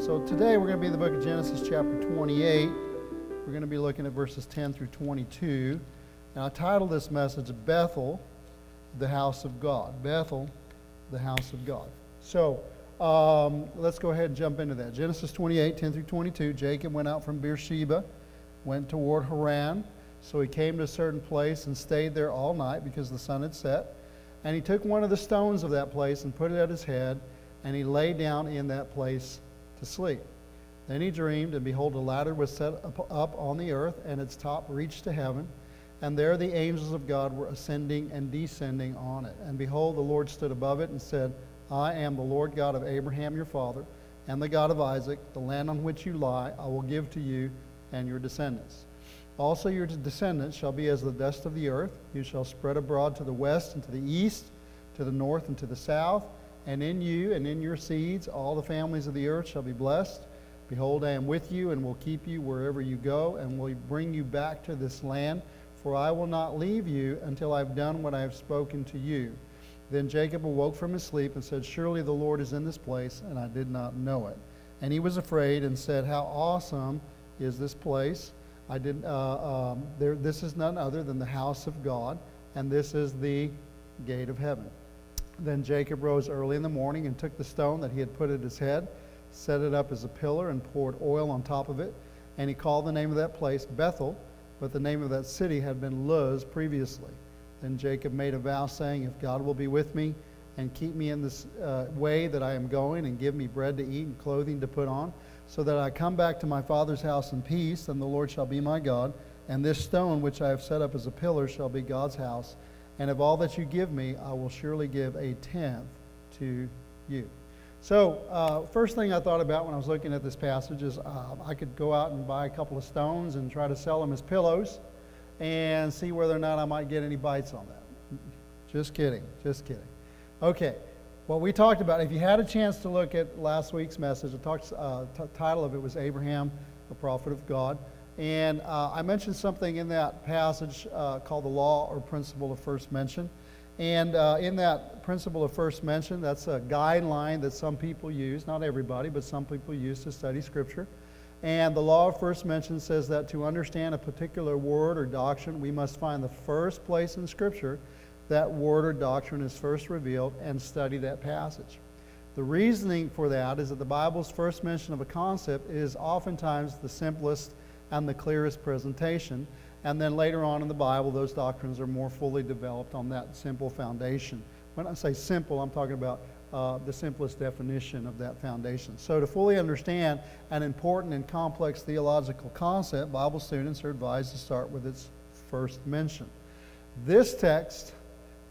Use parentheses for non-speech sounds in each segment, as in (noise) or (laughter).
So today we're going to be in the book of Genesis, chapter 28. We're going to be looking at verses 10 through 22. Now, I titled this message Bethel, the house of God. Bethel, the house of God. So um, let's go ahead and jump into that. Genesis 28, 10 through 22. Jacob went out from Beersheba, went toward Haran. So he came to a certain place and stayed there all night because the sun had set. And he took one of the stones of that place and put it at his head and he lay down in that place to sleep. Then he dreamed, and behold, a ladder was set up, up on the earth, and its top reached to heaven. And there the angels of God were ascending and descending on it. And behold, the Lord stood above it and said, I am the Lord God of Abraham your father, and the God of Isaac. The land on which you lie I will give to you and your descendants. Also your descendants shall be as the dust of the earth. You shall spread abroad to the west and to the east, to the north and to the south and in you and in your seeds all the families of the earth shall be blessed. Behold, I am with you and will keep you wherever you go, and will bring you back to this land. For I will not leave you until I have done what I have spoken to you. Then Jacob awoke from his sleep and said, Surely the Lord is in this place, and I did not know it. And he was afraid and said, How awesome is this place! I did, uh, um, there, this is none other than the house of God, and this is the gate of heaven. Then Jacob rose early in the morning and took the stone that he had put at his head, set it up as a pillar, and poured oil on top of it. And he called the name of that place Bethel, but the name of that city had been Luz previously. Then Jacob made a vow, saying, If God will be with me and keep me in this uh, way that I am going, and give me bread to eat and clothing to put on, so that I come back to my father's house in peace, then the Lord shall be my God, and this stone which I have set up as a pillar shall be God's house and of all that you give me, I will surely give a tenth to you. So, uh, first thing I thought about when I was looking at this passage is uh, I could go out and buy a couple of stones and try to sell them as pillows and see whether or not I might get any bites on that. Just kidding, just kidding. Okay, what we talked about, if you had a chance to look at last week's message, the talk, uh, t- title of it was Abraham, the prophet of God. And uh, I mentioned something in that passage uh, called the law or principle of first mention. And uh, in that principle of first mention, that's a guideline that some people use, not everybody, but some people use to study Scripture. And the law of first mention says that to understand a particular word or doctrine, we must find the first place in Scripture that word or doctrine is first revealed and study that passage. The reasoning for that is that the Bible's first mention of a concept is oftentimes the simplest and the clearest presentation. And then later on in the Bible, those doctrines are more fully developed on that simple foundation. When I say simple, I'm talking about uh, the simplest definition of that foundation. So, to fully understand an important and complex theological concept, Bible students are advised to start with its first mention. This text,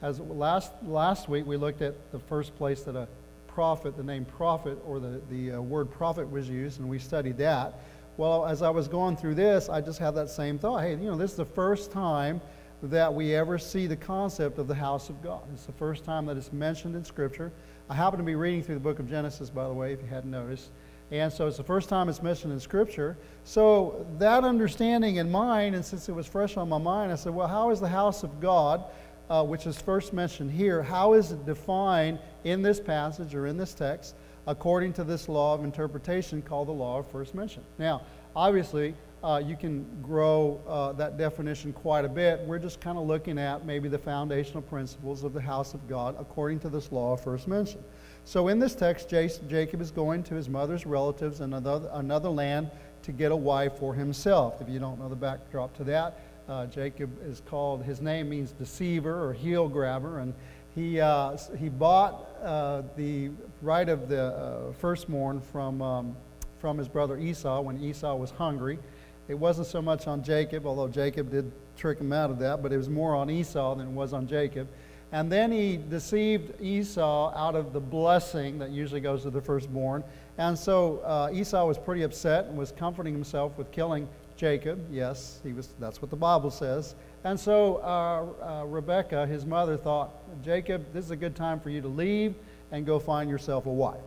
as last, last week we looked at the first place that a prophet, the name prophet or the, the uh, word prophet was used, and we studied that. Well, as I was going through this, I just had that same thought. Hey, you know, this is the first time that we ever see the concept of the house of God. It's the first time that it's mentioned in Scripture. I happen to be reading through the book of Genesis, by the way, if you hadn't noticed. And so it's the first time it's mentioned in Scripture. So, that understanding in mind, and since it was fresh on my mind, I said, well, how is the house of God, uh, which is first mentioned here, how is it defined in this passage or in this text? According to this law of interpretation called the law of first mention. Now, obviously, uh, you can grow uh, that definition quite a bit. We're just kind of looking at maybe the foundational principles of the house of God according to this law of first mention. So, in this text, Jacob is going to his mother's relatives in another, another land to get a wife for himself. If you don't know the backdrop to that, uh, Jacob is called, his name means deceiver or heel grabber, and he, uh, he bought uh, the right of the uh, firstborn from, um, from his brother Esau when Esau was hungry. It wasn't so much on Jacob, although Jacob did trick him out of that, but it was more on Esau than it was on Jacob. And then he deceived Esau out of the blessing that usually goes to the firstborn. And so uh, Esau was pretty upset and was comforting himself with killing Jacob. Yes, he was, that's what the Bible says. And so uh, uh, Rebecca, his mother, thought, Jacob, this is a good time for you to leave and go find yourself a wife.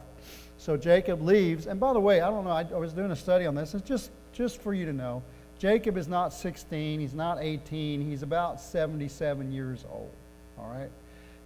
So Jacob leaves. And by the way, I don't know, I, I was doing a study on this. It's just, just for you to know. Jacob is not 16, he's not 18, he's about 77 years old. All right?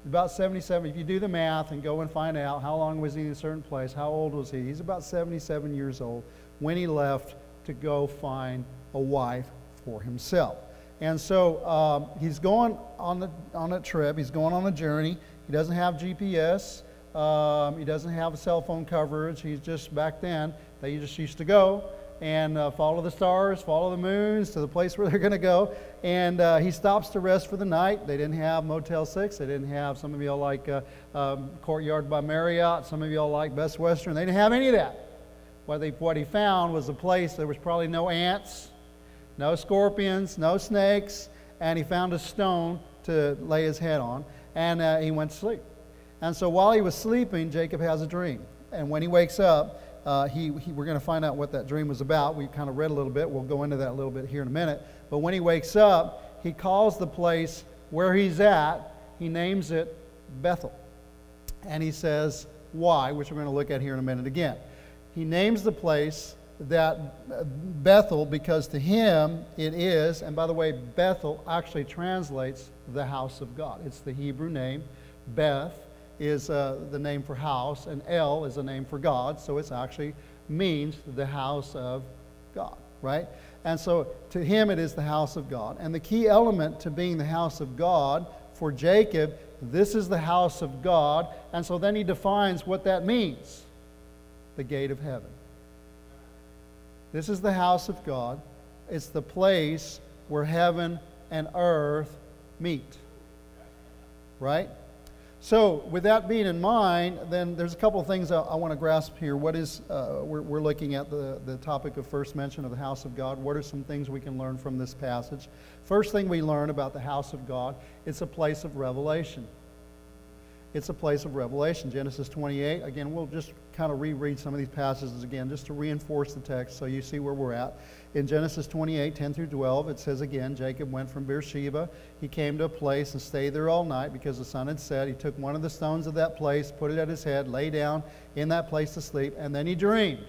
About 77. If you do the math and go and find out how long was he in a certain place, how old was he? He's about 77 years old when he left to go find a wife for himself. And so um, he's going on, the, on a trip, he's going on a journey. He doesn't have GPS, um, he doesn't have cell phone coverage. He's just back then, they just used to go and uh, follow the stars, follow the moons to the place (laughs) where they're going to go. And uh, he stops to rest for the night. They didn't have Motel 6. They didn't have, some of y'all like uh, um, Courtyard by Marriott. Some of y'all like Best Western. They didn't have any of that. What, what he found was a place, there was probably no ants, no scorpions, no snakes, and he found a stone to lay his head on, and uh, he went to sleep. And so while he was sleeping, Jacob has a dream. And when he wakes up, uh, he, he, we're going to find out what that dream was about. We kind of read a little bit. We'll go into that a little bit here in a minute. But when he wakes up, he calls the place where he's at, he names it Bethel. And he says why, which we're going to look at here in a minute again. He names the place that uh, Bethel because to him it is, and by the way, Bethel actually translates the house of God. It's the Hebrew name, Beth is uh, the name for house, and El is a name for God, so it actually means the house of God, right? And so to him it is the house of God. And the key element to being the house of God for Jacob, this is the house of God. And so then he defines what that means the gate of heaven. This is the house of God. It's the place where heaven and earth meet. Right? So, with that being in mind, then there's a couple of things I, I want to grasp here. What is, uh, we're, we're, looking at the, the topic of first mention of the house of God. What are some things we can learn from this passage? First thing we learn about the house of God, it's a place of revelation. It's a place of revelation. Genesis 28, again, we'll just kind of reread some of these passages again just to reinforce the text so you see where we're at. In Genesis 28, 10 through 12, it says again, Jacob went from Beersheba. He came to a place and stayed there all night because the sun had set. He took one of the stones of that place, put it at his head, lay down in that place to sleep, and then he dreamed.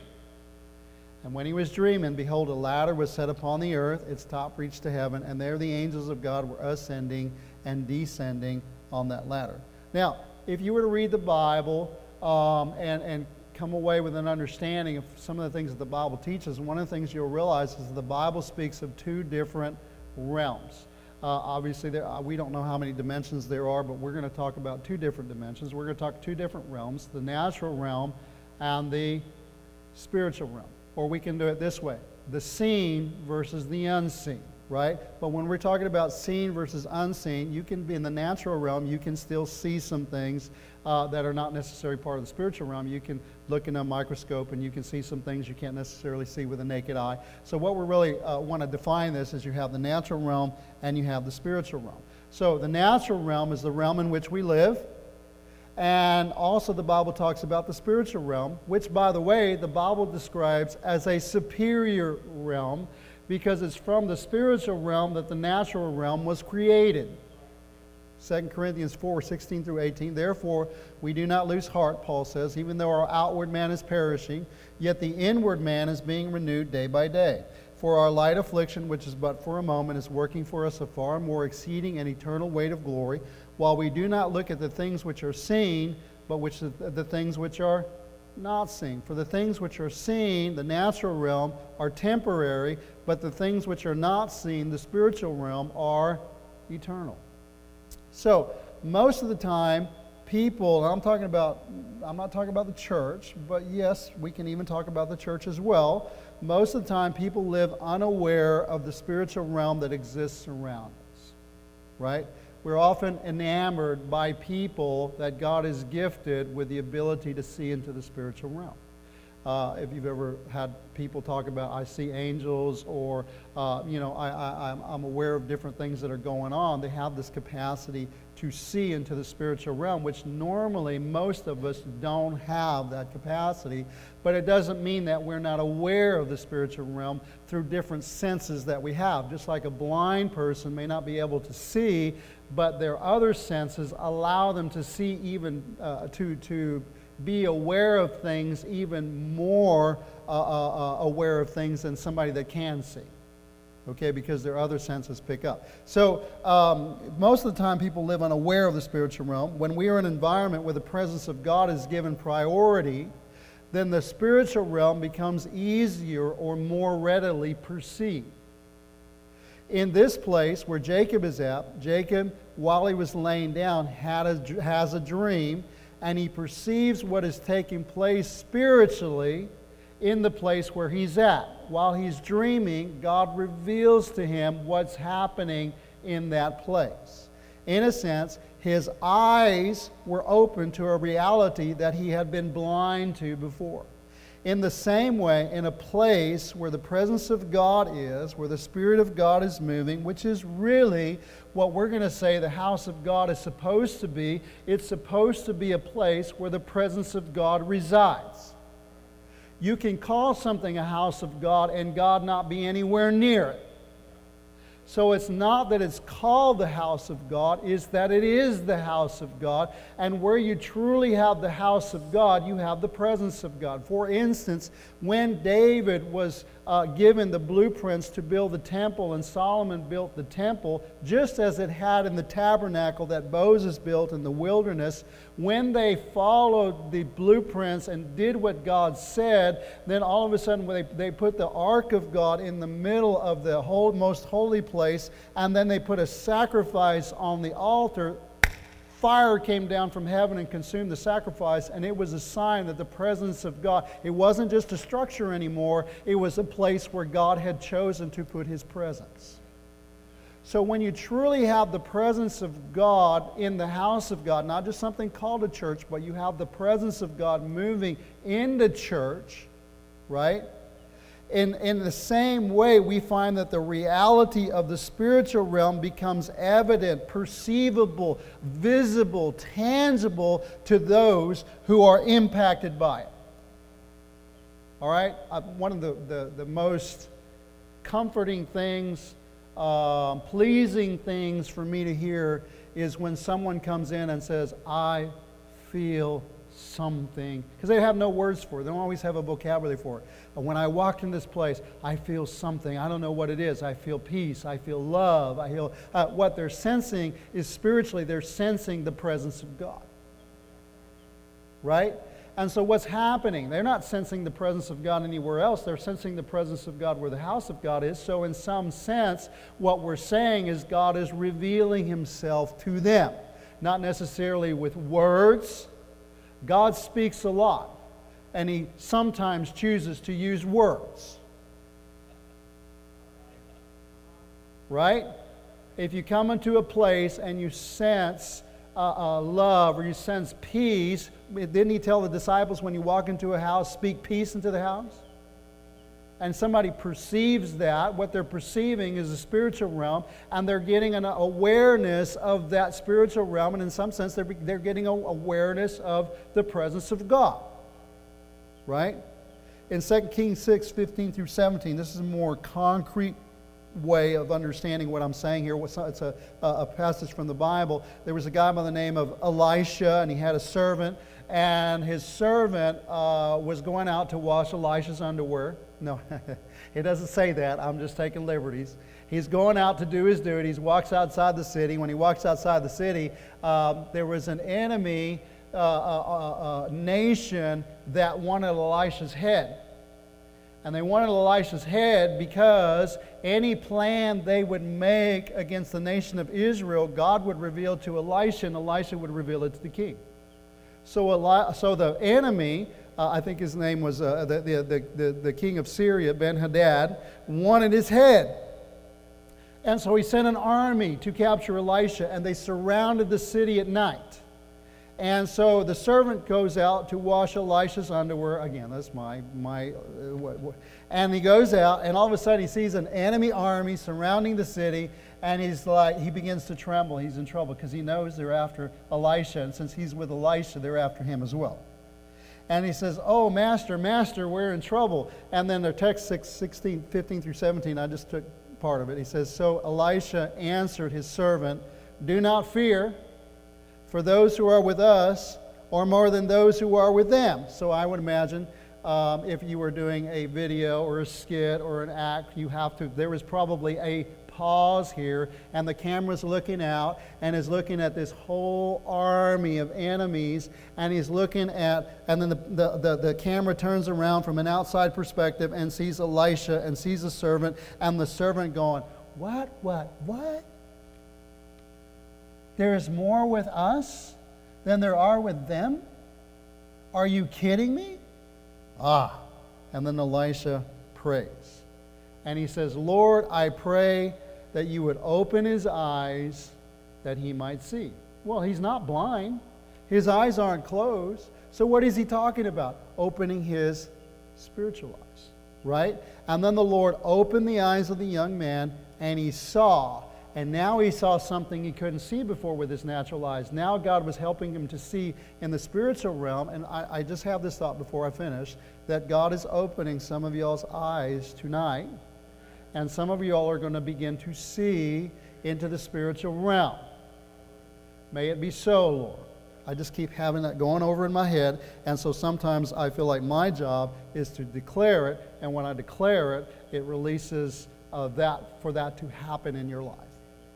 And when he was dreaming, behold, a ladder was set upon the earth, its top reached to heaven, and there the angels of God were ascending and descending on that ladder. Now, if you were to read the Bible um, and, and come away with an understanding of some of the things that the Bible teaches, one of the things you'll realize is the Bible speaks of two different realms. Uh, obviously, there, uh, we don't know how many dimensions there are, but we're going to talk about two different dimensions. We're going to talk two different realms the natural realm and the spiritual realm. Or we can do it this way the seen versus the unseen right? But when we're talking about seen versus unseen, you can be in the natural realm, you can still see some things uh, that are not necessarily part of the spiritual realm. You can look in a microscope and you can see some things you can't necessarily see with a naked eye. So, what we really uh, want to define this is you have the natural realm and you have the spiritual realm. So, the natural realm is the realm in which we live. And also, the Bible talks about the spiritual realm, which, by the way, the Bible describes as a superior realm because it's from the spiritual realm that the natural realm was created. 2 Corinthians 4 16 through 18. Therefore, we do not lose heart, Paul says, even though our outward man is perishing, yet the inward man is being renewed day by day. For our light affliction, which is but for a moment, is working for us a far more exceeding and eternal weight of glory, while we do not look at the things which are seen, but which the, the things which are not seen. For the things which are seen, the natural realm, are temporary, but the things which are not seen, the spiritual realm, are eternal. So, most of the time, people, and I'm talking about, I'm not talking about the church, but yes, we can even talk about the church as well. Most of the time, people live unaware of the spiritual realm that exists around us, right? We're often enamored by people that God has gifted with the ability to see into the spiritual realm. Uh, if you've ever had people talk about, I see angels, or, uh, you know, I, I'm aware of different things that are going on, they have this capacity to see into the spiritual realm, which normally most of us don't have that capacity. But it doesn't mean that we're not aware of the spiritual realm through different senses that we have. Just like a blind person may not be able to see, but their other senses allow them to see even, uh, to, to, be aware of things even more uh, uh, uh, aware of things than somebody that can see. okay, because their other senses pick up. So, um, most of the time, people live unaware of the spiritual realm. When we are in an environment where the presence of God is given priority, then the spiritual realm becomes easier or more readily perceived. In this place where Jacob is at, Jacob, while he was laying down, had a, has a dream, and he perceives what is taking place spiritually in the place where he's at. While he's dreaming, God reveals to him what's happening in that place. In a sense, his eyes were open to a reality that he had been blind to before. In the same way, in a place where the presence of God is, where the Spirit of God is moving, which is really what we're going to say the house of God is supposed to be, it's supposed to be a place where the presence of God resides. You can call something a house of God and God not be anywhere near it. So it's not that it's called the house of God, it's that it is the house of God. And where you truly have the house of God, you have the presence of God. For instance, when David was uh, given the blueprints to build the temple, and Solomon built the temple, just as it had in the tabernacle that Moses built in the wilderness, when they followed the blueprints and did what God said, then all of a sudden they, they put the ark of God in the middle of the whole, most holy place, and then they put a sacrifice on the altar fire came down from heaven and consumed the sacrifice, and it was a sign that the presence of God, it wasn't just a structure anymore, it was a place where God had chosen to put his presence. So when you truly have the presence of God in the house of God, not just something called a church, but you have the presence of God moving in the church, right? In, in the same way, we find that the reality of the spiritual realm becomes evident, perceivable, visible, tangible to those who are impacted by it. All right? Uh, one of the, the, the most comforting things, uh, pleasing things for me to hear is when someone comes in and says, I feel something, because they have no words for it. They don't always have a vocabulary for it. But when I walk in this place, I feel something. I don't know what it is. I feel peace. I feel love. I feel uh, what they're sensing is spiritually, they're sensing the presence of God. Right? And so, what's happening? They're not sensing the presence of God anywhere else. They're sensing the presence of God where the house of God is. So, in some sense, what we're saying is God is revealing Himself to them. Not necessarily with words, God speaks a lot, and He sometimes chooses to use words. Right? If you come into a place and you sense uh, uh, love or you sense peace, didn't He tell the disciples when you walk into a house, speak peace into the house? And somebody perceives that, what they're perceiving is a spiritual realm, and they're getting an awareness of that spiritual realm, and in some sense, they're, they're getting an awareness of the presence of God. Right? In 2 Kings 6 15 through 17, this is a more concrete way of understanding what I'm saying here. It's a, a passage from the Bible. There was a guy by the name of Elisha, and he had a servant, and his servant uh, was going out to wash Elisha's underwear. No, (laughs) he doesn't say that. I'm just taking liberties. He's going out to do his duties, walks outside the city. When he walks outside the city, um, there was an enemy uh, uh, uh, uh, nation that wanted Elisha's head. And they wanted Elisha's head because any plan they would make against the nation of Israel, God would reveal to Elisha, and Elisha would reveal it to the king. So, Eli- so the enemy uh, I think his name was uh, the, the, the, the king of Syria, Ben Hadad, wanted his head. And so he sent an army to capture Elisha, and they surrounded the city at night. And so the servant goes out to wash Elisha's underwear. Again, that's my, my uh, what, what. and he goes out, and all of a sudden he sees an enemy army surrounding the city, and he's like, he begins to tremble. He's in trouble because he knows they're after Elisha, and since he's with Elisha, they're after him as well and he says, Oh, Master, Master, we're in trouble. And then the text 6, 16, 15 through 17, I just took part of it. He says, So Elisha answered his servant, Do not fear, for those who are with us are more than those who are with them. So I would imagine um, if you were doing a video or a skit or an act, you have to, there was probably a pause here, and the camera's looking out and is looking at this whole army of enemies, and he's looking at, and then the, the, the, the, camera turns around from an outside perspective and sees Elisha and sees the servant, and the servant going, What, what, what? There is more with us than there are with them? Are you kidding me? Ah. And then Elisha prays. And he says, Lord, I pray that you would open his eyes that he might see. Well, he's not blind, his eyes aren't closed. So, what is he talking about? Opening his spiritual eyes, right? And then the Lord opened the eyes of the young man, and he saw. And now he saw something he couldn't see before with his natural eyes. Now God was helping him to see in the spiritual realm. And I, I just have this thought before I finish that God is opening some of y'all's eyes tonight and some of y'all are going to begin to see into the spiritual realm. May it be so, Lord. I just keep having that going over in my head, and so sometimes I feel like my job is to declare it, and when I declare it, it releases uh, that for that to happen in your life.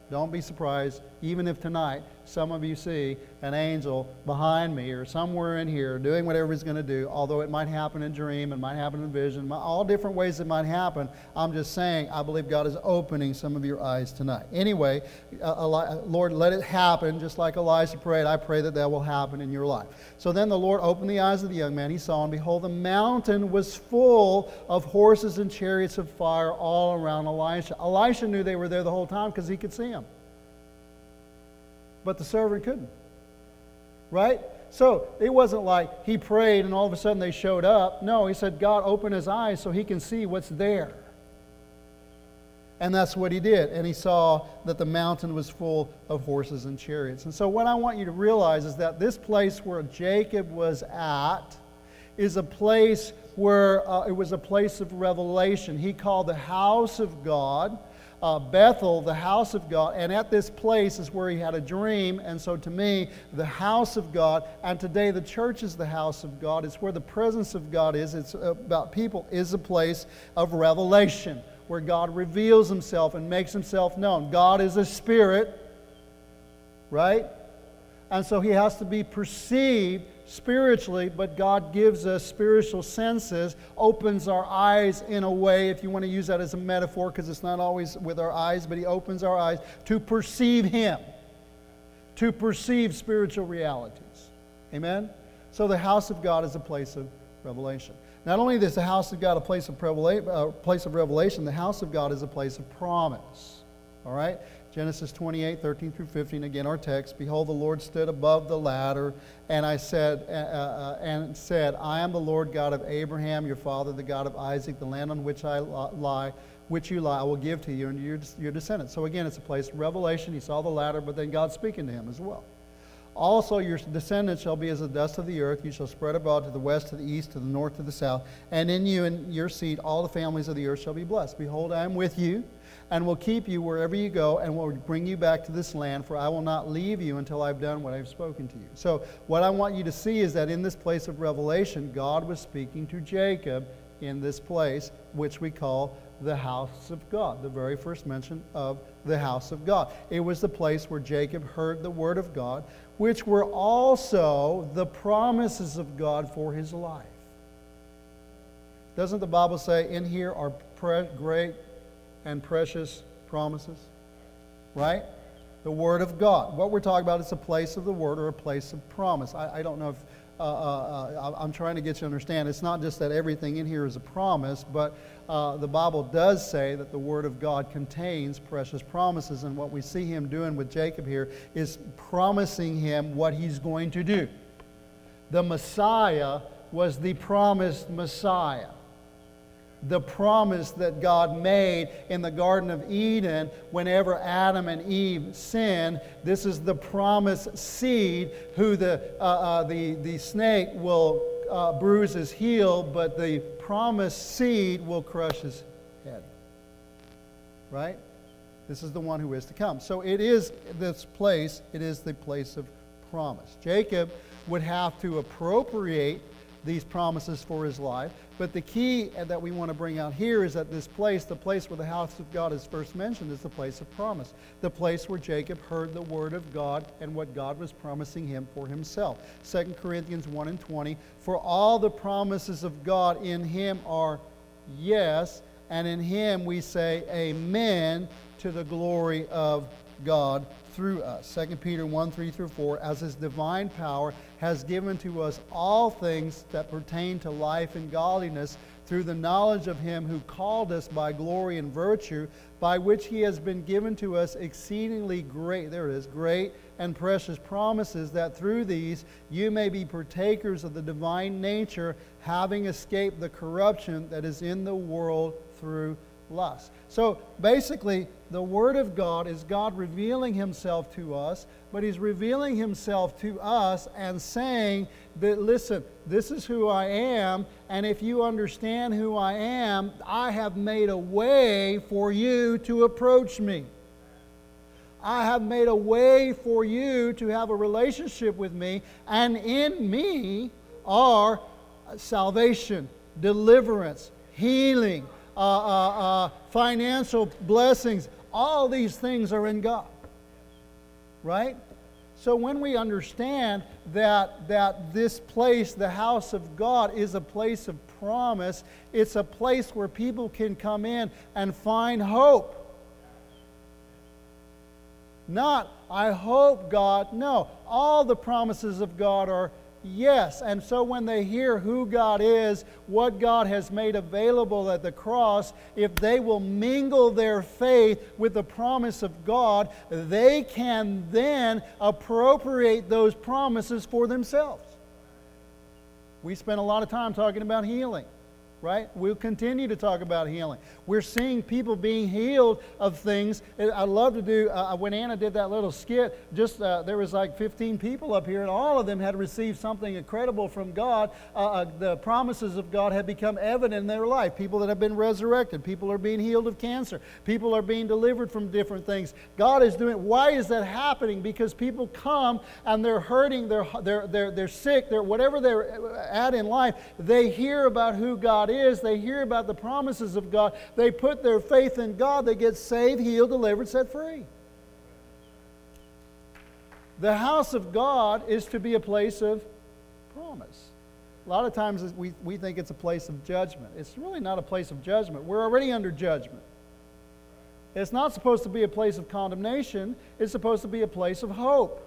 Don't be surprised, even if tonight some of you see an angel behind me or somewhere in here doing whatever he's going to do, although it might happen in dream, it might happen in vision, all different ways it might happen. I'm just saying, I believe God is opening some of your eyes tonight. Anyway, uh, Lord, let it happen, just like Elijah prayed. I pray that that will happen in your life. So then the Lord opened the eyes of the young man. He saw, and behold, the mountain was full of horses and chariots of fire all around Elisha. Elisha knew they were there the whole time because he could see them but the servant couldn't. Right? So it wasn't like he prayed and all of a sudden they showed up. No, he said, God, open his eyes so he can see what's there. And that's what he did. And he saw that the mountain was full of horses and chariots. And so, what I want you to realize is that this place where Jacob was at is a place where uh, it was a place of revelation. He called the house of God uh, Bethel, the house of God. And at this place is where he had a dream. And so to me, the house of God, and today the church is the house of God. It's where the presence of God is. It's about people, is a place of revelation where God reveals himself and makes himself known. God is a spirit, right? And so he has to be perceived spiritually, but God gives us spiritual senses, opens our eyes in a way, if you want to use that as a metaphor, because it's not always with our eyes, but He opens our eyes to perceive Him, to perceive spiritual realities. Amen? So the house of God is a place of revelation. Not only is the house of God a place of, uh, place of revelation, the house of God is a place of promise. All right? Genesis 28, 13 through 15, again our text. Behold, the Lord stood above the ladder, and I said, uh, uh, and said, I am the Lord God of Abraham, your father, the God of Isaac, the land on which I lie, which you lie, I will give to you and your, your descendants. So again, it's a place revelation. He saw the ladder, but then God speaking to him as well. Also, your descendants shall be as the dust of the earth. You shall spread abroad to the west, to the east, to the north, to the south. And in you and your seed, all the families of the earth shall be blessed. Behold, I am with you and will keep you wherever you go and will bring you back to this land, for I will not leave you until I've done what I've spoken to you. So, what I want you to see is that in this place of revelation, God was speaking to Jacob in this place, which we call the house of God, the very first mention of the house of God. It was the place where Jacob heard the word of God, which were also the promises of God for his life. Doesn't the Bible say, In here are pre- great and precious promises? Right? The Word of God. What we're talking about is a place of the Word or a place of promise. I, I don't know if uh, uh, uh, I'm trying to get you to understand. It's not just that everything in here is a promise, but uh, the Bible does say that the Word of God contains precious promises. And what we see him doing with Jacob here is promising him what he's going to do. The Messiah was the promised Messiah the promise that God made in the Garden of Eden whenever Adam and Eve sinned. This is the promised seed who the, uh, uh, the, the snake will uh, bruise his heel, but the promised seed will crush his head. Right? This is the one who is to come. So it is this place, it is the place of promise. Jacob would have to appropriate these promises for his life. But the key uh, that we want to bring out here is that this place, the place where the house of God is first mentioned, is the place of promise. The place where Jacob heard the word of God and what God was promising him for himself. 2 Corinthians 1 and 20. For all the promises of God in him are yes, and in him we say amen to the glory of God through uh, us. 2 Peter 1 3 through 4, as his divine power has given to us all things that pertain to life and godliness through the knowledge of him who called us by glory and virtue, by which he has been given to us exceedingly great, there it is, great and precious promises, that through these you may be partakers of the divine nature, having escaped the corruption that is in the world through lust. So basically, the Word of God is God revealing Himself to us, but He's revealing Himself to us and saying that, listen, this is who I am, and if you understand who I am, I have made a way for you to approach me. I have made a way for you to have a relationship with me, and in me are salvation, deliverance, healing, uh, uh, uh, financial blessings. All these things are in God. Right? So when we understand that, that this place, the house of God, is a place of promise, it's a place where people can come in and find hope. Not, I hope God. No, all the promises of God are Yes. And so when they hear who God is, what God has made available at the cross, if they will mingle their faith with the promise of God, they can then appropriate those promises for themselves. We spent a lot of time talking about healing right? We'll continue to talk about healing. We're seeing people being healed of things. I love to do, uh, uh, when Anna did that little skit, just uh, there was like 15 people up here, and all of them had received something incredible from God. Uh, uh, the promises of God have become evident in their life. People that have been resurrected, people are being healed of cancer, people are being delivered from different things. God is doing, why is that happening? Because people come and they're hurting, they're, they're, they're, they're sick, they're, whatever they're at in life, they hear about who God is is, they hear about the promises of God, they put their faith in God, they get saved, healed, delivered, set free. The house of God is to be a place of promise. A lot of times we, we think it's a place of judgment. It's really not a place of judgment. We're already under judgment. It's not supposed to be a place of condemnation, it's supposed to be a place of hope.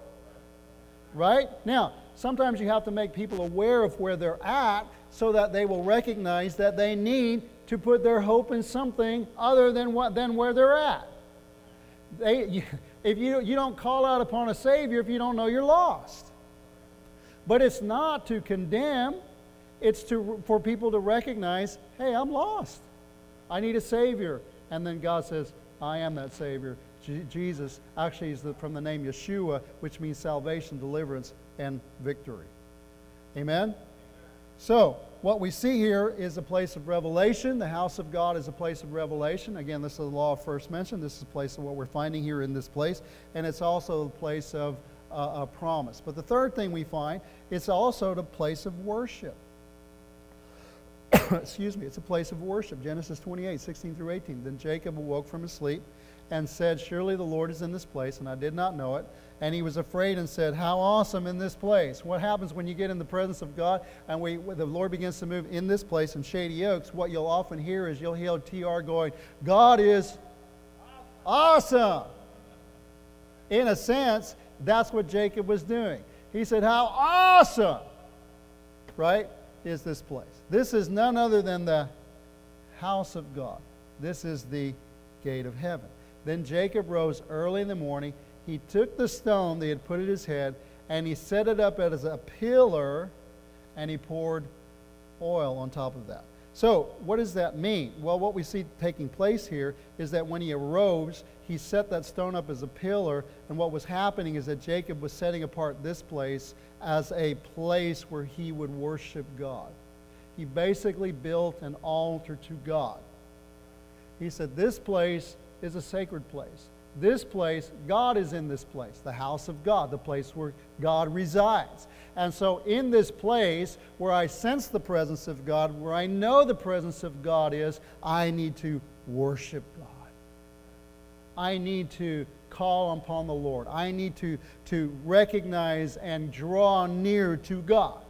Right? Now, sometimes you have to make people aware of where they're at so that they will recognize that they need to put their hope in something other than, what, than where they're at. They, you, if you, you don't call out upon a Savior if you don't know you're lost. But it's not to condemn, it's to, for people to recognize hey, I'm lost. I need a Savior. And then God says, I am that Savior. Jesus actually is the, from the name Yeshua, which means salvation, deliverance, and victory. Amen? So, what we see here is a place of revelation. The house of God is a place of revelation. Again, this is the law of first mention. This is a place of what we're finding here in this place. And it's also a place of uh, a promise. But the third thing we find, it's also the place of worship. (coughs) Excuse me, it's a place of worship. Genesis 28, 16 through 18. Then Jacob awoke from his sleep and said, Surely the Lord is in this place, and I did not know it and he was afraid and said, How awesome in this place. What happens when you get in the presence of God and we, the Lord begins to move in this place in Shady Oaks? What you'll often hear is you'll hear TR going, God is awesome. In a sense, that's what Jacob was doing. He said, How awesome, right, is this place? This is none other than the house of God. This is the gate of heaven. Then Jacob rose early in the morning he took the stone they had put at his head and he set it up as a pillar and he poured oil on top of that. So, what does that mean? Well, what we see taking place here is that when he arose, he set that stone up as a pillar, and what was happening is that Jacob was setting apart this place as a place where he would worship God. He basically built an altar to God. He said, This place is a sacred place. This place, God is in this place, the house of God, the place where God resides. And so, in this place where I sense the presence of God, where I know the presence of God is, I need to worship God. I need to call upon the Lord. I need to, to recognize and draw near to God.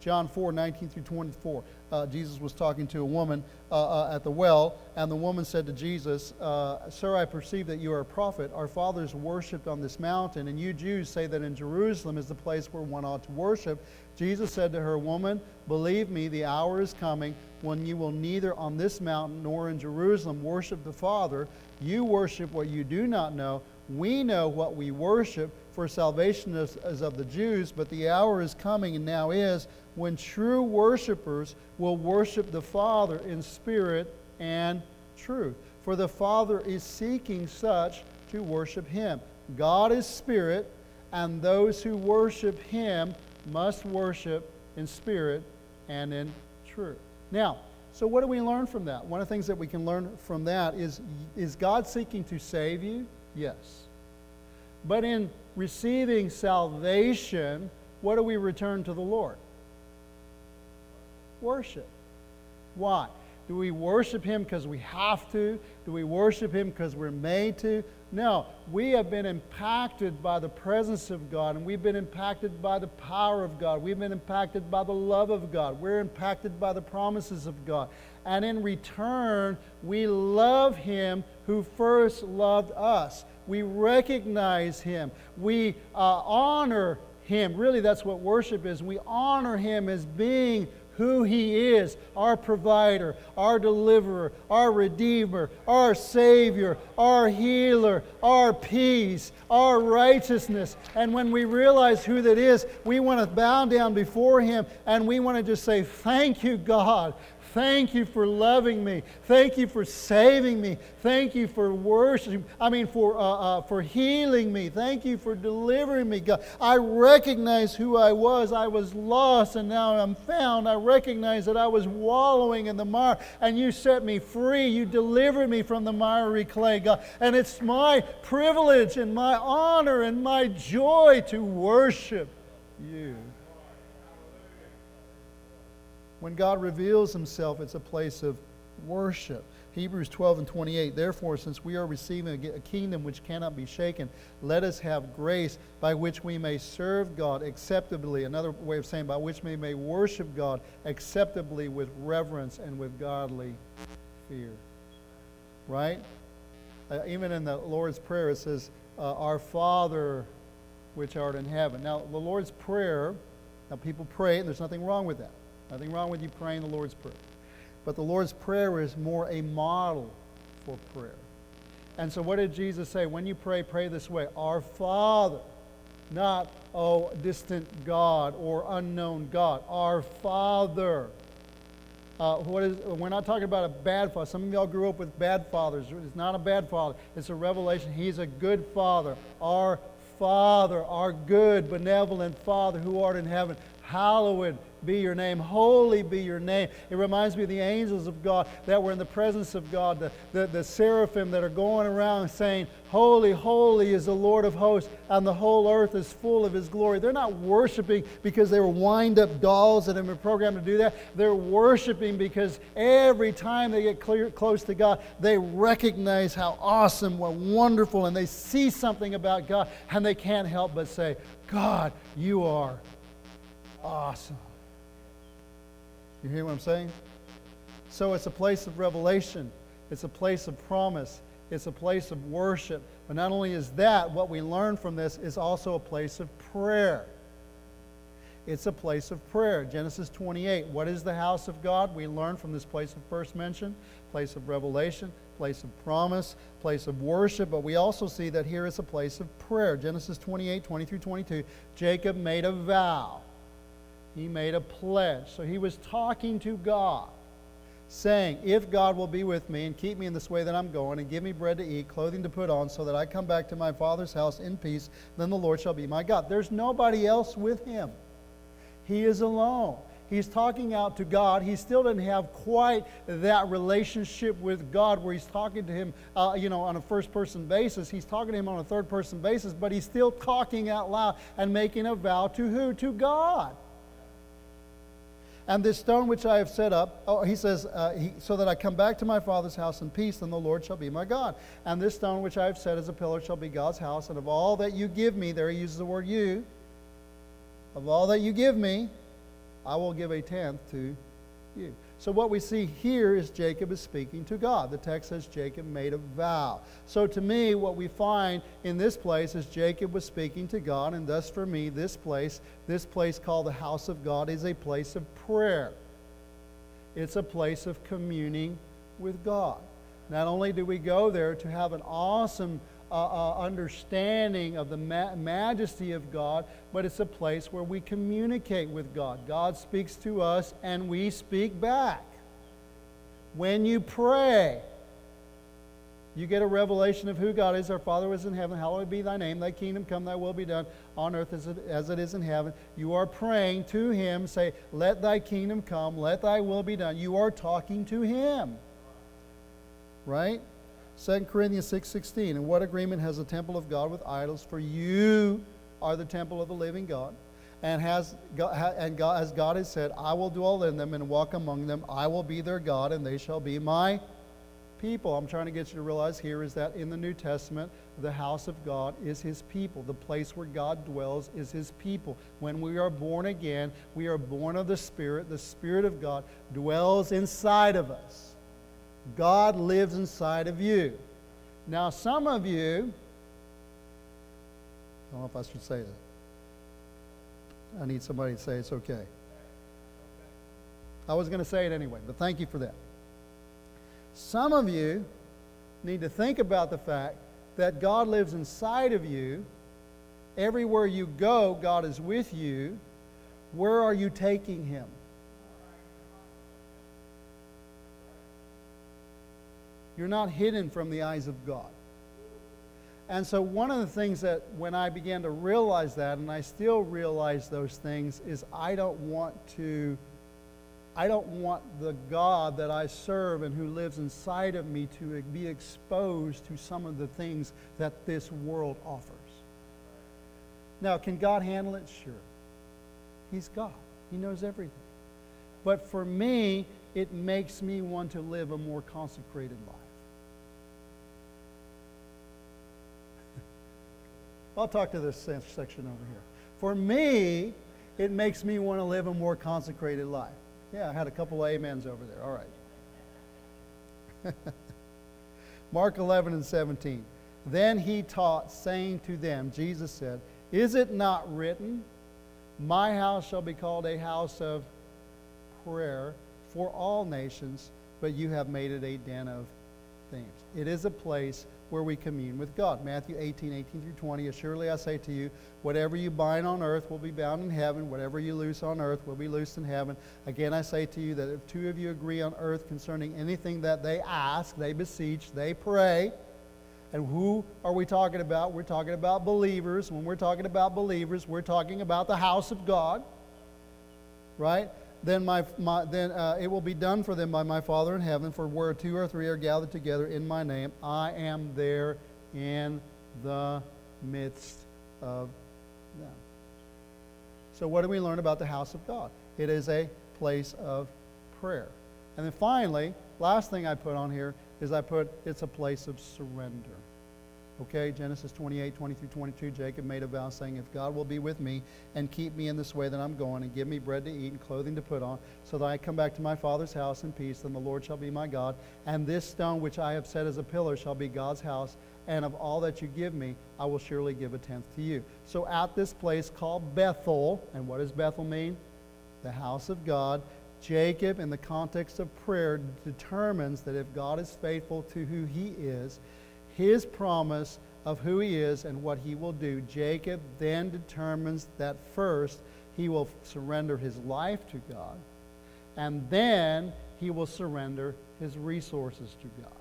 John 4 19 through 24 uh, Jesus was talking to a woman uh, uh, at the well, and the woman said to Jesus, uh, Sir, I perceive that you are a prophet. Our fathers worshipped on this mountain, and you Jews say that in Jerusalem is the place where one ought to worship. Jesus said to her, Woman, believe me, the hour is coming when you will neither on this mountain nor in Jerusalem worship the Father. You worship what you do not know. We know what we worship, for salvation is, is of the Jews, but the hour is coming and now is when true worshipers will worship the Father in spirit and truth. For the Father is seeking such to worship him. God is spirit, and those who worship him must worship in spirit and in truth. Now, so what do we learn from that? One of the things that we can learn from that is is God seeking to save you? Yes. But in receiving salvation, what do we return to the Lord? worship. Why? Do we worship Him because we have to? Do we worship Him because we're made to? No. We have been impacted by the presence of God, and we've been impacted by the power of God. We've been impacted by the love of God. We're impacted by the promises of God. And in return, we love Him who first loved us. We recognize Him. We uh, honor Him. Really, that's what worship is. We honor Him as being who He is our provider, our deliverer, our redeemer, our Savior, our healer, our peace, our righteousness. And when we realize who that is, we want to bow down before Him and we want to just say, Thank you, God. Thank you for loving me. Thank you for saving me. Thank you for worshiping. I mean, for, uh, uh, for healing me. Thank you for delivering me, God. I recognize who I was. I was lost and now I'm found. I recognize that I was wallowing in the mire and you set me free. You delivered me from the miry clay, God. And it's my privilege and my honor and my joy to worship you. When God reveals himself, it's a place of worship. Hebrews 12 and 28. Therefore, since we are receiving a kingdom which cannot be shaken, let us have grace by which we may serve God acceptably. Another way of saying, by which we may worship God acceptably with reverence and with godly fear. Right? Uh, even in the Lord's Prayer, it says, uh, Our Father which art in heaven. Now, the Lord's Prayer, now people pray, and there's nothing wrong with that. Nothing wrong with you praying the Lord's Prayer. But the Lord's Prayer is more a model for prayer. And so, what did Jesus say? When you pray, pray this way Our Father, not, oh, distant God or unknown God. Our Father. Uh, what is, we're not talking about a bad father. Some of y'all grew up with bad fathers. It's not a bad father, it's a revelation. He's a good father. Our Father, our good, benevolent Father who art in heaven, hallowed be your name. Holy be your name. It reminds me of the angels of God that were in the presence of God, the, the, the, seraphim that are going around saying, Holy, holy is the Lord of hosts, and the whole earth is full of his glory. They're not worshiping because they were wind up dolls that have been programmed to do that. They're worshiping because every time they get clear, close to God, they recognize how awesome, what wonderful, and they see something about God, and they can't help but say, God, you are awesome. You hear what I'm saying? So it's a place of revelation, it's a place of promise, it's a place of worship. But not only is that, what we learn from this is also a place of prayer. It's a place of prayer. Genesis 28. What is the house of God? We learn from this place of first mention, place of revelation, place of promise, place of worship, but we also see that here is a place of prayer. Genesis 28, 20 through 22. Jacob made a vow he made a pledge. So he was talking to God, saying, If God will be with me and keep me in this way that I'm going, and give me bread to eat, clothing to put on, so that I come back to my father's house in peace, then the Lord shall be my God. There's nobody else with him. He is alone. He's talking out to God. He still didn't have quite that relationship with God where he's talking to him, uh, you know, on a first person basis. He's talking to him on a third person basis, but he's still talking out loud and making a vow to who? To God. And this stone which I have set up, oh, he says, uh, he, so that I come back to my father's house in peace, then the Lord shall be my God. And this stone which I have set as a pillar shall be God's house. And of all that you give me, there he uses the word you, of all that you give me, I will give a tenth to you. So what we see here is Jacob is speaking to God. The text says Jacob made a vow. So to me, what we find in this place is Jacob was speaking to God, and thus for me, this place, this place called the house of God, is a place of prayer. It's a place of communing with God. Not only do we go there to have an awesome uh, uh, understanding of the ma- majesty of God, but it's a place where we communicate with God. God speaks to us and we speak back. When you pray, you get a revelation of who God is. Our Father is in heaven. Hallowed be thy name. Thy kingdom come, thy will be done on earth as it, as it is in heaven. You are praying to him. Say, Let thy kingdom come, let thy will be done. You are talking to him. Right? 2 Corinthians 6:16, and what agreement has the temple of God with idols? For you are the temple of the living God. And has and God, as God has said, I will dwell in them and walk among them. I will be their God, and they shall be my people. I'm trying to get you to realize here is that in the New Testament, the house of God is his people. The place where God dwells is his people. When we are born again, we are born of the Spirit. The Spirit of God dwells inside of us. God lives inside of you. Now, some of you, I don't know if I should say that. I need somebody to say it's okay. I was going to say it anyway, but thank you for that. Some of you need to think about the fact that God lives inside of you. Everywhere you go, God is with you. Where are you taking him? You're not hidden from the eyes of God. And so, one of the things that when I began to realize that, and I still realize those things, is I don't want to, I don't want the God that I serve and who lives inside of me to be exposed to some of the things that this world offers. Now, can God handle it? Sure. He's God, He knows everything. But for me, it makes me want to live a more consecrated life. I'll talk to this section over here. For me, it makes me want to live a more consecrated life. Yeah, I had a couple of amens over there. All right. (laughs) Mark 11 and 17. Then he taught, saying to them, Jesus said, Is it not written, My house shall be called a house of prayer for all nations, but you have made it a den of thieves? It is a place where we commune with God. Matthew 18, 18 through 20. Surely I say to you, whatever you bind on earth will be bound in heaven, whatever you loose on earth will be loosed in heaven. Again, I say to you that if two of you agree on earth concerning anything that they ask, they beseech, they pray. And who are we talking about? We're talking about believers. When we're talking about believers, we're talking about the house of God, right? Then, my, my then uh, it will be done for them by my Father in heaven. For where two or three are gathered together in my name, I am there in the midst of them. So, what do we learn about the house of God? It is a place of prayer. And then finally, last thing I put on here is I put it's a place of surrender. Okay, Genesis 28, 20 through 22, Jacob made a vow saying, If God will be with me and keep me in this way that I'm going, and give me bread to eat and clothing to put on, so that I come back to my father's house in peace, then the Lord shall be my God. And this stone which I have set as a pillar shall be God's house, and of all that you give me, I will surely give a tenth to you. So at this place called Bethel, and what does Bethel mean? The house of God. Jacob, in the context of prayer, determines that if God is faithful to who he is, his promise of who he is and what he will do, Jacob then determines that first he will surrender his life to God, and then he will surrender his resources to God.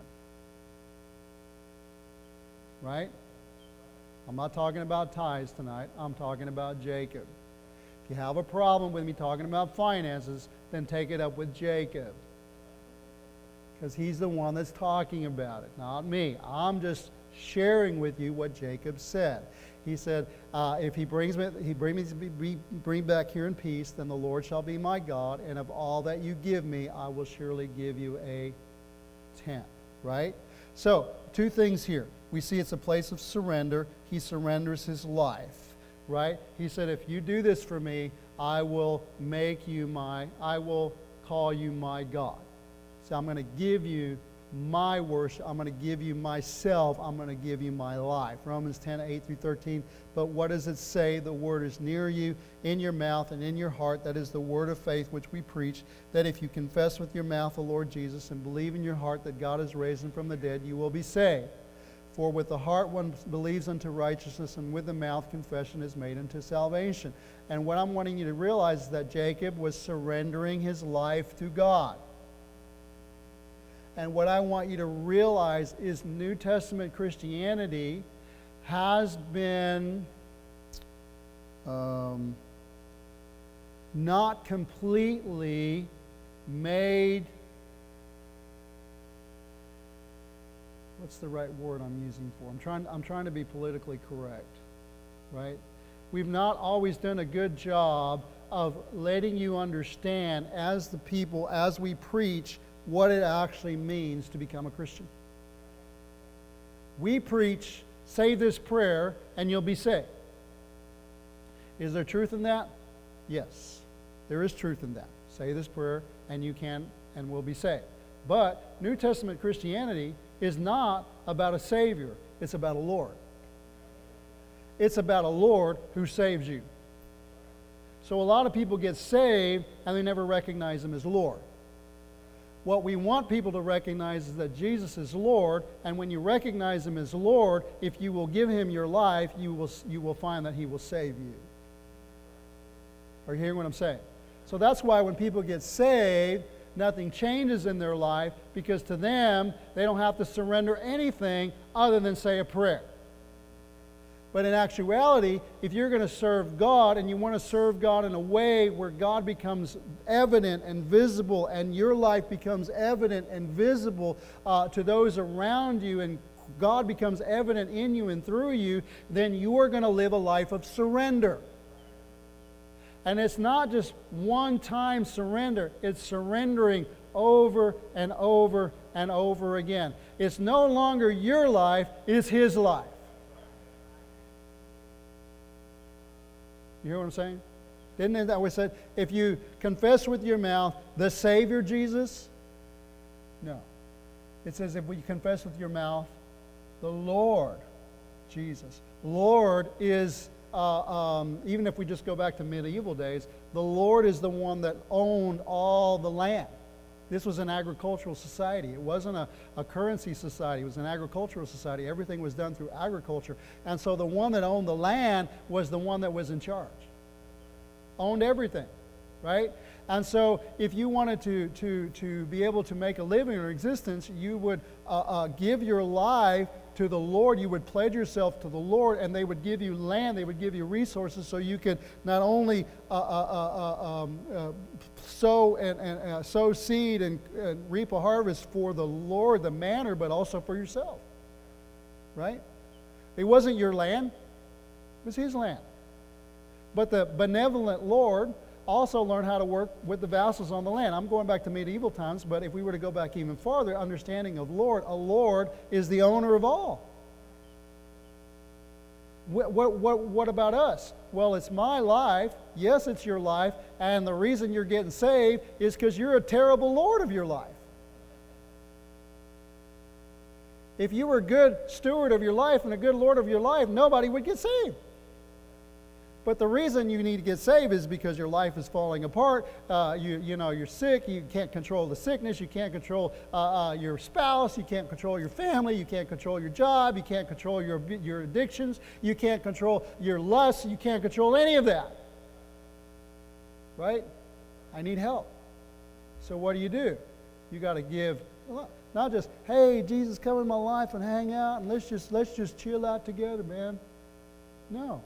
Right? I'm not talking about tithes tonight. I'm talking about Jacob. If you have a problem with me talking about finances, then take it up with Jacob. Because he's the one that's talking about it, not me. I'm just sharing with you what Jacob said. He said, uh, If he brings me, he bring me bring back here in peace, then the Lord shall be my God, and of all that you give me, I will surely give you a tenth. Right? So, two things here. We see it's a place of surrender. He surrenders his life. Right? He said, If you do this for me, I will make you my, I will call you my God. So I'm going to give you my worship. I'm going to give you myself. I'm going to give you my life. Romans 10, 8 through 13. But what does it say? The word is near you, in your mouth and in your heart. That is the word of faith which we preach. That if you confess with your mouth the Lord Jesus and believe in your heart that God has raised him from the dead, you will be saved. For with the heart one believes unto righteousness, and with the mouth confession is made unto salvation. And what I'm wanting you to realize is that Jacob was surrendering his life to God. And what I want you to realize is New Testament Christianity has been um, not completely made. What's the right word I'm using for? I'm trying, I'm trying to be politically correct, right? We've not always done a good job of letting you understand as the people, as we preach, what it actually means to become a Christian. We preach, say this prayer, and you'll be saved. Is there truth in that? Yes, there is truth in that. Say this prayer, and you can and will be saved. But New Testament Christianity is not about a Savior, it's about a Lord. It's about a Lord who saves you. So a lot of people get saved and they never recognize Him as Lord. What we want people to recognize is that Jesus is Lord, and when you recognize Him as Lord, if you will give Him your life, you will, you will find that He will save you. Are you hearing what I'm saying? So that's why when people get saved, nothing changes in their life because to them, they don't have to surrender anything other than say a prayer. But in actuality, if you're going to serve God and you want to serve God in a way where God becomes evident and visible and your life becomes evident and visible uh, to those around you and God becomes evident in you and through you, then you are going to live a life of surrender. And it's not just one time surrender, it's surrendering over and over and over again. It's no longer your life, it's His life. You hear what I'm saying? Didn't that we said, if you confess with your mouth the Savior Jesus? No. It says if we confess with your mouth the Lord Jesus. Lord is, uh, um, even if we just go back to medieval days, the Lord is the one that owned all the land. This was an agricultural society. It wasn't a, a currency society. It was an agricultural society. Everything was done through agriculture. And so the one that owned the land was the one that was in charge, owned everything, right? And so if you wanted to, to, to be able to make a living or existence, you would uh, uh, give your life to the Lord. You would pledge yourself to the Lord, and they would give you land, they would give you resources so you could not only uh, uh, uh, uh um, sow and, and uh, sow seed and, and reap a harvest for the Lord, the manor, but also for yourself. Right? It wasn't your land, it was his land. But the benevolent Lord also learn how to work with the vassals on the land. I'm going back to medieval times, but if we were to go back even farther, understanding of Lord, a Lord is the owner of all. What, what, what, what about us? Well, it's my life. Yes, it's your life. And the reason you're getting saved is because you're a terrible Lord of your life. If you were a good steward of your life and a good Lord of your life, nobody would get saved. But the reason you need to get saved is because your life is falling apart. Uh, you, you know, you're sick. You can't control the sickness. You can't control uh, uh, your spouse. You can't control your family. You can't control your job. You can't control your, your addictions. You can't control your lust. You can't control any of that. Right? I need help. So what do you do? You got to give not just hey jesus come in my life and hang out and let's just let's just chill out together man no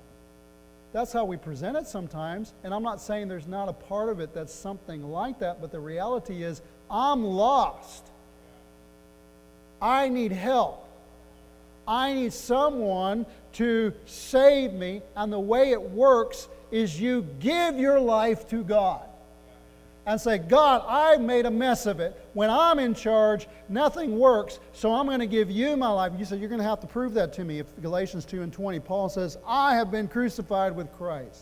that's how we present it sometimes. And I'm not saying there's not a part of it that's something like that, but the reality is I'm lost. I need help. I need someone to save me. And the way it works is you give your life to God and say, God, I made a mess of it. When I'm in charge, nothing works, so I'm going to give you my life. You said, You're going to have to prove that to me. If Galatians 2 and 20, Paul says, I have been crucified with Christ.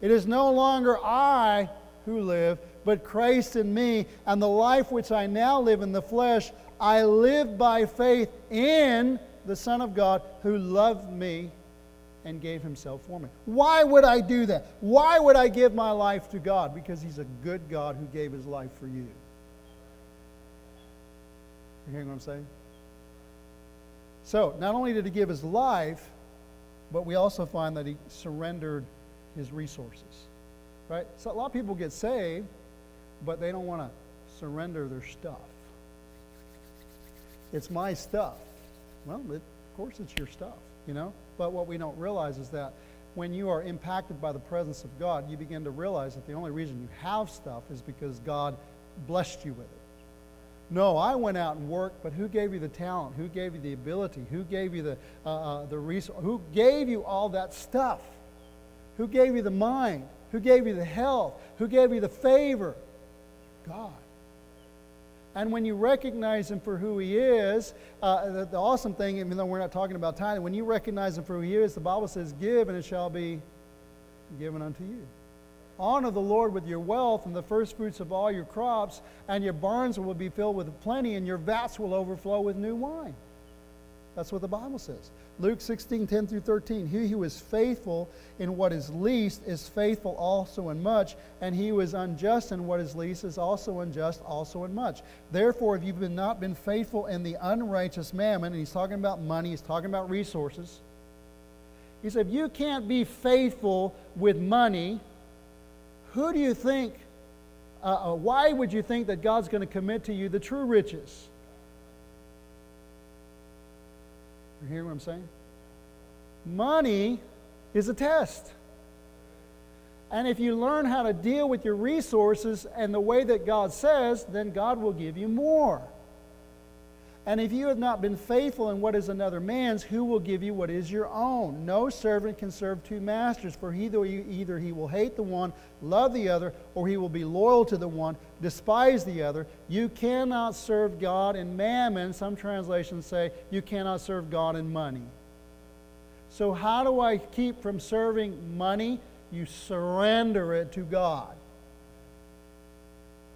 It is no longer I who live, but Christ in me. And the life which I now live in the flesh, I live by faith in the Son of God who loved me and gave himself for me. Why would I do that? Why would I give my life to God? Because he's a good God who gave his life for you. You hearing what I'm saying? So, not only did he give his life, but we also find that he surrendered his resources. Right? So, a lot of people get saved, but they don't want to surrender their stuff. It's my stuff. Well, it, of course, it's your stuff, you know? But what we don't realize is that when you are impacted by the presence of God, you begin to realize that the only reason you have stuff is because God blessed you with it. No, I went out and worked, but who gave you the talent? Who gave you the ability? Who gave you the, uh, uh, the resource? Who gave you all that stuff? Who gave you the mind? Who gave you the health? Who gave you the favor? God. And when you recognize him for who he is, uh, the, the, awesome thing, even though we're not talking about tithing, when you recognize him for who he is, the Bible says, Give and it shall be given unto you. Honor the Lord with your wealth and the first fruits of all your crops, and your barns will be filled with plenty, and your vats will overflow with new wine. That's what the Bible says. Luke 16, 10 through 13. He who is faithful in what is least is faithful also in much, and he who is unjust in what is least is also unjust also in much. Therefore, if you've been not been faithful in the unrighteous mammon, and he's talking about money, he's talking about resources. He said, if you can't be faithful with money, who do you think, uh, uh, why would you think that God's going to commit to you the true riches? You hear what I'm saying? Money is a test. And if you learn how to deal with your resources and the way that God says, then God will give you more. And if you have not been faithful in what is another man's, who will give you what is your own? No servant can serve two masters, for either, either he will hate the one, love the other, or he will be loyal to the one, despise the other. You cannot serve God and mammon. Some translations say you cannot serve God and money. So, how do I keep from serving money? You surrender it to God.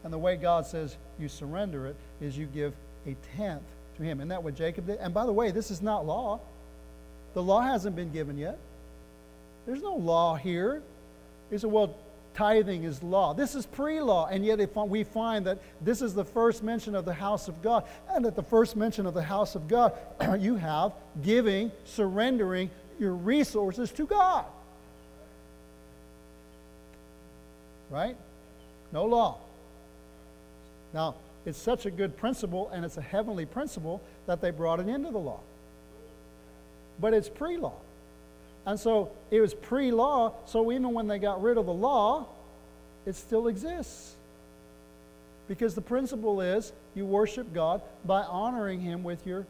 And the way God says you surrender it is you give a tenth to him. Isn't that what Jacob did? And by the way, this is not law. The law hasn't been given yet. There's no law here. He said, well, tithing is law. This is pre law, and yet if we find that this is the first mention of the house of God. And at the first mention of the house of God, (clears throat) you have giving, surrendering your resources to God. Right? No law. Now, it's such a good principle and it's a heavenly principle that they brought it into the law. But it's pre law. And so it was pre law, so even when they got rid of the law, it still exists. Because the principle is you worship God by honoring Him with your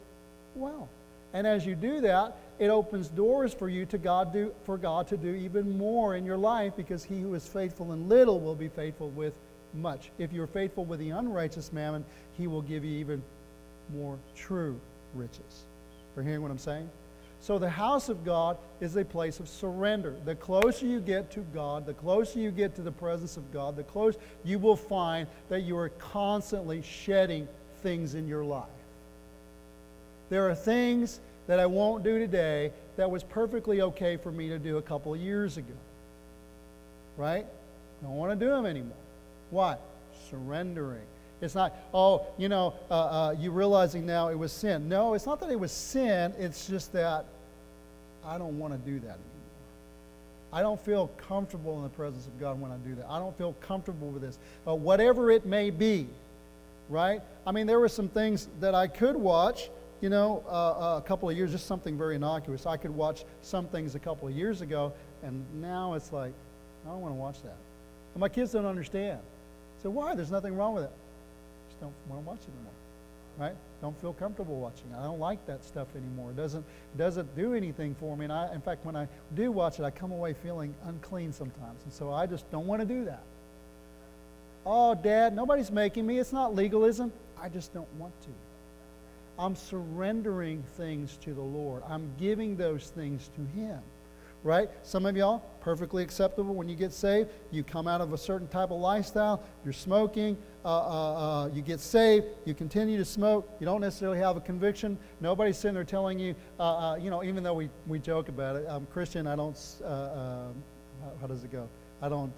wealth. And as you do that, it opens doors for you to God do, for God to do even more in your life because he who is faithful in little will be faithful with much. If you're faithful with the unrighteous mammon, he will give you even more true riches. For hearing what I'm saying? So the house of God is a place of surrender. The closer you get to God, the closer you get to the presence of God, the closer you will find that you are constantly shedding things in your life. There are things that I won't do today that was perfectly okay for me to do a couple of years ago. Right? I don't want to do them anymore. What? Surrendering. It's not, oh, you know, uh, uh, you realizing now it was sin. No, it's not that it was sin. It's just that I don't want to do that anymore. I don't feel comfortable in the presence of God when I do that. I don't feel comfortable with this. Uh, whatever it may be, right? I mean, there were some things that I could watch, you know, uh, uh, a couple of years, just something very innocuous. I could watch some things a couple of years ago, And now it's like, I don't want to watch that. And my kids don't understand. So why? There's nothing wrong with it. Just don't want to watch it anymore. Right? Don't feel comfortable watching. It. I don't like that stuff anymore. It doesn't doesn't do anything for me. And I, in fact, when I do watch it, I come away feeling unclean sometimes. And so I just don't want to do that. Oh, Dad, nobody's making me. It's not legalism. I just don't want to. I'm surrendering things to the Lord. I'm giving those things to Him right? Some of y'all, perfectly acceptable when you get saved. You come out of a certain type of lifestyle, you're smoking, uh, uh, uh, you get saved, you continue to smoke, you don't necessarily have a conviction. Nobody's sitting there telling you, uh, uh, you know, even though we, we joke about it, I'm Christian, I don't, uh, how does it go? I don't,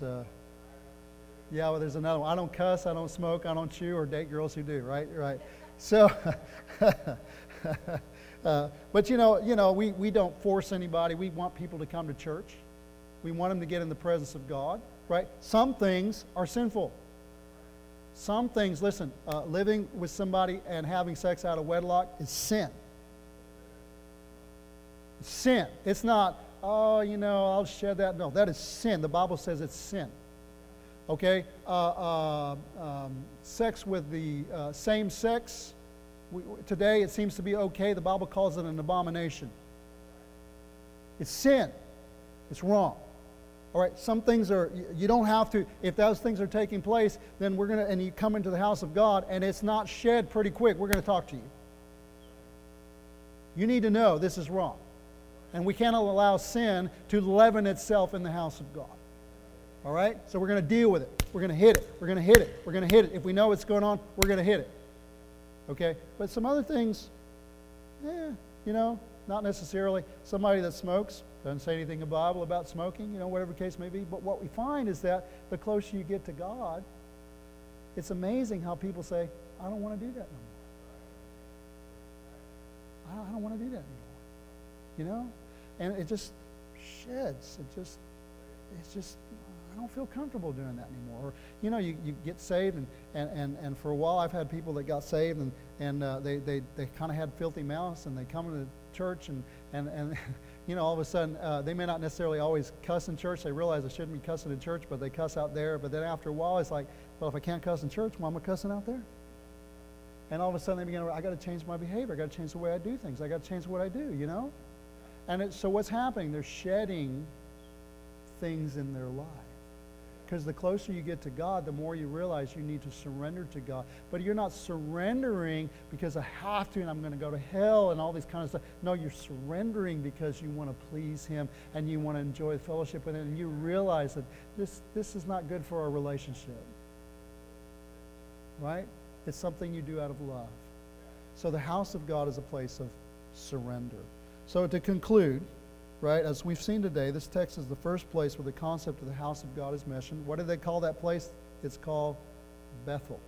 yeah, well, there's another one. I don't cuss, I don't smoke, I don't chew, or date girls who do, right? Right. So, (laughs) Uh, but you know, you know, we, we don't force anybody. We want people to come to church. We want them to get in the presence of God, right? Some things are sinful. Some things, listen, uh, living with somebody and having sex out of wedlock is sin. Sin. It's not, oh, you know, I'll share that. No, that is sin. The Bible says it's sin. Okay? Uh, uh um, sex with the uh, same sex we, today it seems to be okay. The Bible calls it an abomination. It's sin. It's wrong. All right, some things are, you don't have to, if those things are taking place, then we're going to, and you come into the house of God and it's not shed pretty quick, we're going to talk to you. You need to know this is wrong. And we cannot allow sin to leaven itself in the house of God. All right? So we're going to deal with it. We're going to hit it. We're going to hit it. We're going to hit it. If we know what's going on, we're going to hit it. Okay? But some other things, eh, you know, not necessarily. Somebody that smokes doesn't say anything in the Bible about smoking, you know, whatever case may be. But what we find is that the closer you get to God, it's amazing how people say, I don't want to do that no more. I don't want to do that anymore. You know? And it just sheds. It just, it's just I don't feel comfortable doing that anymore. Or, you know, you, you get saved, and, and, and, and for a while I've had people that got saved, and, and uh, they, they, they kind of had filthy mouths, and they come into church, and, and, and (laughs) you know, all of a sudden, uh, they may not necessarily always cuss in church. They realize they shouldn't be cussing in church, but they cuss out there. But then after a while, it's like, well, if I can't cuss in church, why am I cussing out there? And all of a sudden, they begin, to, I got to change my behavior. I got to change the way I do things. I got to change what I do, you know? And it, so what's happening? They're shedding things in their life. Because the closer you get to God, the more you realize you need to surrender to God. But you're not surrendering because I have to and I'm going to go to hell and all these kind of stuff. No, you're surrendering because you want to please Him and you want to enjoy fellowship with Him. And you realize that this, this is not good for our relationship. Right? It's something you do out of love. So the house of God is a place of surrender. So to conclude, right? As we've seen today, this text is the first place where the concept of the house of God is mentioned. What do they call that place? It's called Bethel.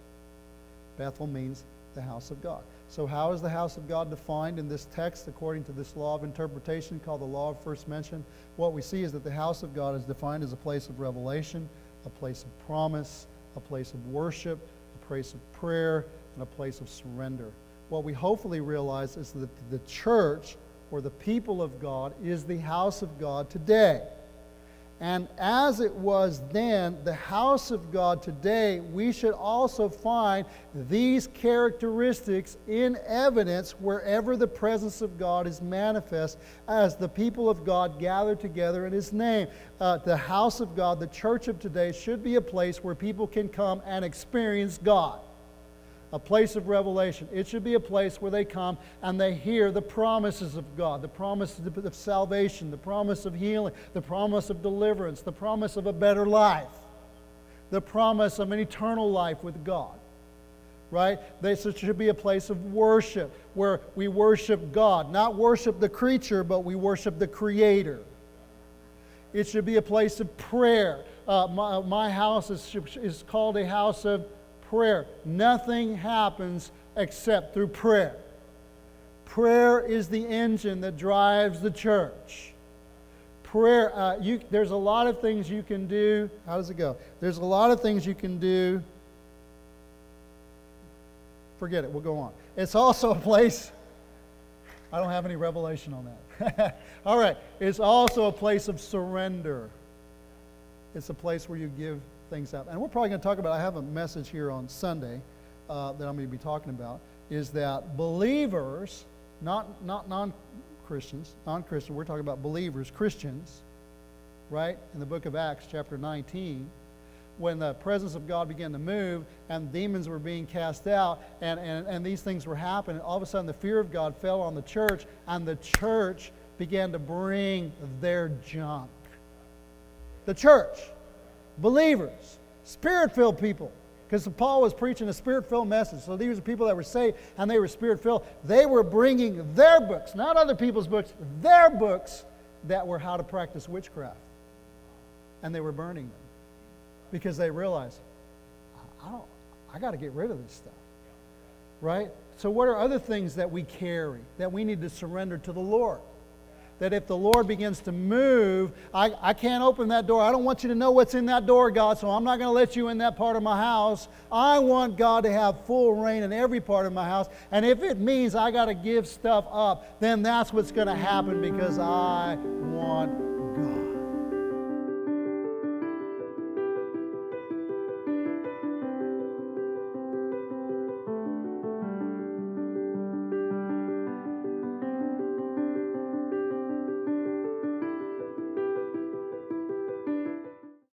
Bethel means the house of God. So, how is the house of God defined in this text according to this law of interpretation called the law of first mention? What we see is that the house of God is defined as a place of revelation, a place of promise, a place of worship, a place of prayer, and a place of surrender. What we hopefully realize is that the church or the people of God is the house of God today. And as it was then, the house of God today, we should also find these characteristics in evidence wherever the presence of God is manifest as the people of God gather together in His name. Uh, the house of God, the church of today, should be a place where people can come and experience God a place of revelation. It should be a place where they come and they hear the promises of God, the promise of salvation, the promise of healing, the promise of deliverance, the promise of a better life, the promise of an eternal life with God. Right? This should be a place of worship where we worship God, not worship the creature, but we worship the Creator. It should be a place of prayer. Uh, my, my house is, is called a house of prayer. Nothing happens except through prayer. Prayer is the engine that drives the church. Prayer, uh, you, there's a lot of things you can do. How does it go? There's a lot of things you can do. Forget it, we'll go on. It's also a place. I don't have any revelation on that. (laughs) All right. It's also a place of surrender. It's a place where you give things up. And we're probably going to talk about, I have a message here on Sunday uh, that I'm going to be talking about, is that believers, not, not non Christians, non Christian, we're talking about believers, Christians, right? In the book of Acts, chapter 19, when the presence of God began to move and demons were being cast out and, and, and these things were happening, all of a sudden the fear of God fell on the church and the church began to bring their junk. The church, believers, spirit filled people. Because Paul was preaching a spirit filled message. So these were people that were saved and they were spirit filled. They were bringing their books, not other people's books, their books that were how to practice witchcraft. And they were burning them because they realized, I don't, I got to get rid of this stuff. Right? So, what are other things that we carry that we need to surrender to the Lord? That if the Lord begins to move, I, I can't open that door. I don't want you to know what's in that door, God, so I'm not going to let you in that part of my house. I want God to have full reign in every part of my house. And if it means I got to give stuff up, then that's what's going to happen because I want